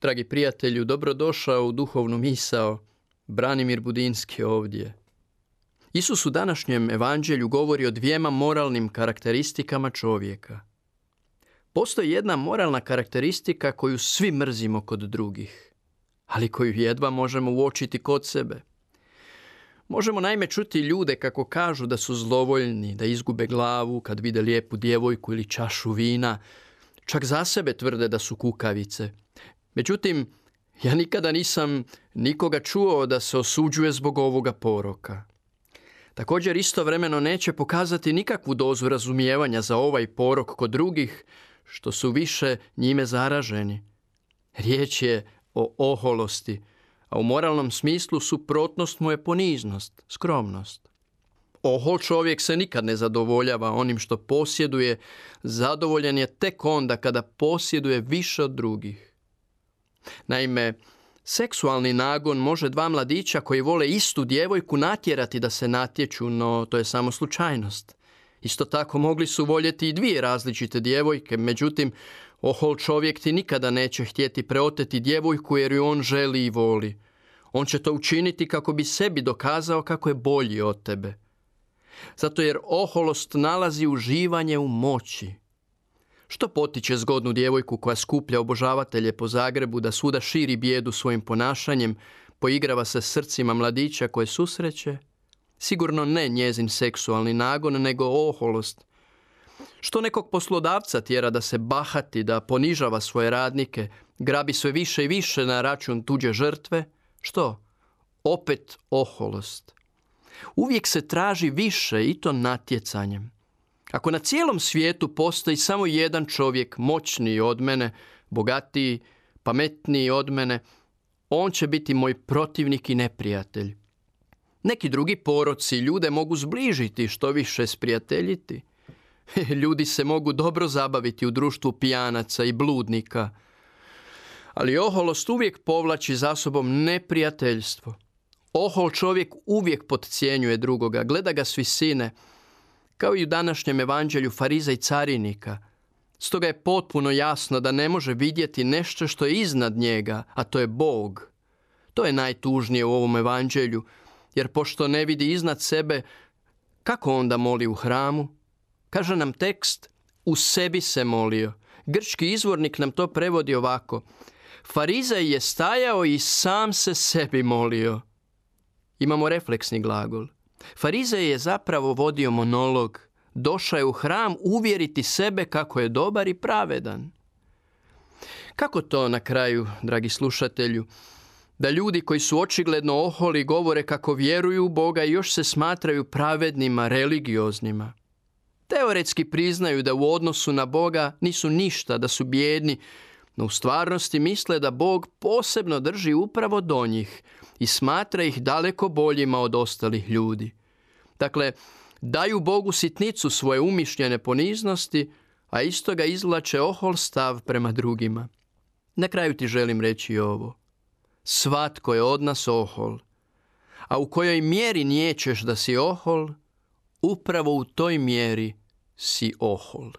Dragi prijatelju, dobrodošao u duhovnu misao. Branimir Budinski ovdje. Isus u današnjem evanđelju govori o dvijema moralnim karakteristikama čovjeka. Postoji jedna moralna karakteristika koju svi mrzimo kod drugih, ali koju jedva možemo uočiti kod sebe. Možemo naime čuti ljude kako kažu da su zlovoljni, da izgube glavu kad vide lijepu djevojku ili čašu vina, čak za sebe tvrde da su kukavice. Međutim, ja nikada nisam nikoga čuo da se osuđuje zbog ovoga poroka. Također istovremeno neće pokazati nikakvu dozu razumijevanja za ovaj porok kod drugih, što su više njime zaraženi. Riječ je o oholosti, a u moralnom smislu suprotnost mu je poniznost, skromnost. Ohol čovjek se nikad ne zadovoljava onim što posjeduje, zadovoljan je tek onda kada posjeduje više od drugih. Naime, seksualni nagon može dva mladića koji vole istu djevojku natjerati da se natječu, no to je samo slučajnost. Isto tako mogli su voljeti i dvije različite djevojke, međutim, ohol čovjek ti nikada neće htjeti preoteti djevojku jer ju on želi i voli. On će to učiniti kako bi sebi dokazao kako je bolji od tebe. Zato jer oholost nalazi uživanje u moći. Što potiče zgodnu djevojku koja skuplja obožavatelje po Zagrebu da suda širi bijedu svojim ponašanjem, poigrava se srcima mladića koje susreće? Sigurno ne njezin seksualni nagon, nego oholost. Što nekog poslodavca tjera da se bahati, da ponižava svoje radnike, grabi sve više i više na račun tuđe žrtve? Što? Opet oholost. Uvijek se traži više i to natjecanjem. Ako na cijelom svijetu postoji samo jedan čovjek moćniji od mene, bogatiji, pametniji od mene, on će biti moj protivnik i neprijatelj. Neki drugi poroci ljude mogu zbližiti, što više sprijateljiti. Ljudi se mogu dobro zabaviti u društvu pijanaca i bludnika, ali oholost uvijek povlači za sobom neprijateljstvo. Ohol čovjek uvijek podcjenjuje drugoga, gleda ga s visine, kao i u današnjem evanđelju Fariza i carinika. Stoga je potpuno jasno da ne može vidjeti nešto što je iznad njega, a to je Bog. To je najtužnije u ovom evanđelju, jer pošto ne vidi iznad sebe, kako onda moli u hramu? Kaže nam tekst, u sebi se molio. Grčki izvornik nam to prevodi ovako. Farizaj je stajao i sam se sebi molio. Imamo refleksni glagol. Farizej je zapravo vodio monolog. Došao je u hram uvjeriti sebe kako je dobar i pravedan. Kako to na kraju, dragi slušatelju, da ljudi koji su očigledno oholi govore kako vjeruju u Boga i još se smatraju pravednima, religioznima? Teoretski priznaju da u odnosu na Boga nisu ništa, da su bjedni, no u stvarnosti misle da Bog posebno drži upravo do njih i smatra ih daleko boljima od ostalih ljudi. Dakle, daju Bogu sitnicu svoje umišljene poniznosti, a isto ga izvlače ohol stav prema drugima. Na kraju ti želim reći ovo. Svatko je od nas ohol, a u kojoj mjeri niječeš da si ohol, upravo u toj mjeri si ohol.